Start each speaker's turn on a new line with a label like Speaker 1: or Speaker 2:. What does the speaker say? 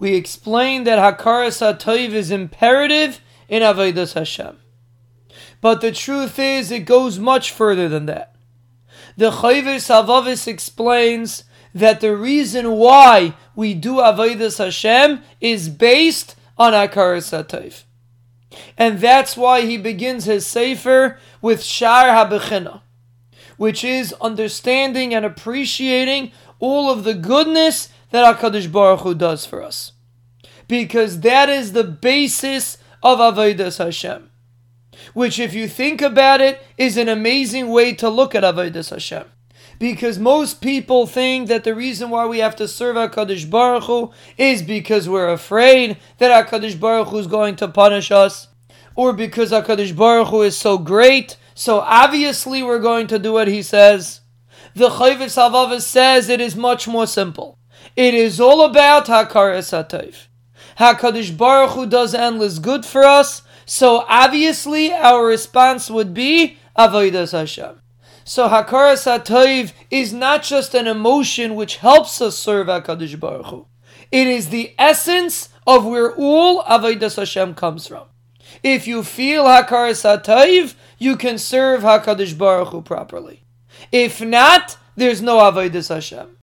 Speaker 1: we explained that Hakaras HaToiv is imperative in Avodas Hashem. But the truth is, it goes much further than that. The Chayvis Havavis explains that the reason why we do Avodas Hashem is based on Hakaras HaToiv. And that's why he begins his Sefer with Shar HaBechina, which is understanding and appreciating all of the goodness that HaKadosh Baruch Hu does for us. Because that is the basis of Avodas Hashem. Which, if you think about it, is an amazing way to look at Avodas Hashem. Because most people think that the reason why we have to serve HaKadosh Baruch Hu is because we're afraid that HaKadosh Baruch Hu is going to punish us, or because HaKadosh Baruch Hu is so great, so obviously we're going to do what he says. The Chayvis Havavis says it is much more simple. It is all about Hakaras HaTayv. HaKadosh Baruch Hu does endless good for us, so obviously our response would be Avodas Hashem. So Hakaras HaTayv is not just an emotion which helps us serve HaKadosh Baruch Hu. It is the essence of where all Avodas Hashem comes from. If you feel Hakaras HaTayv, you can serve HaKadosh Baruch Hu properly. If not, there's no Avodas Hashem.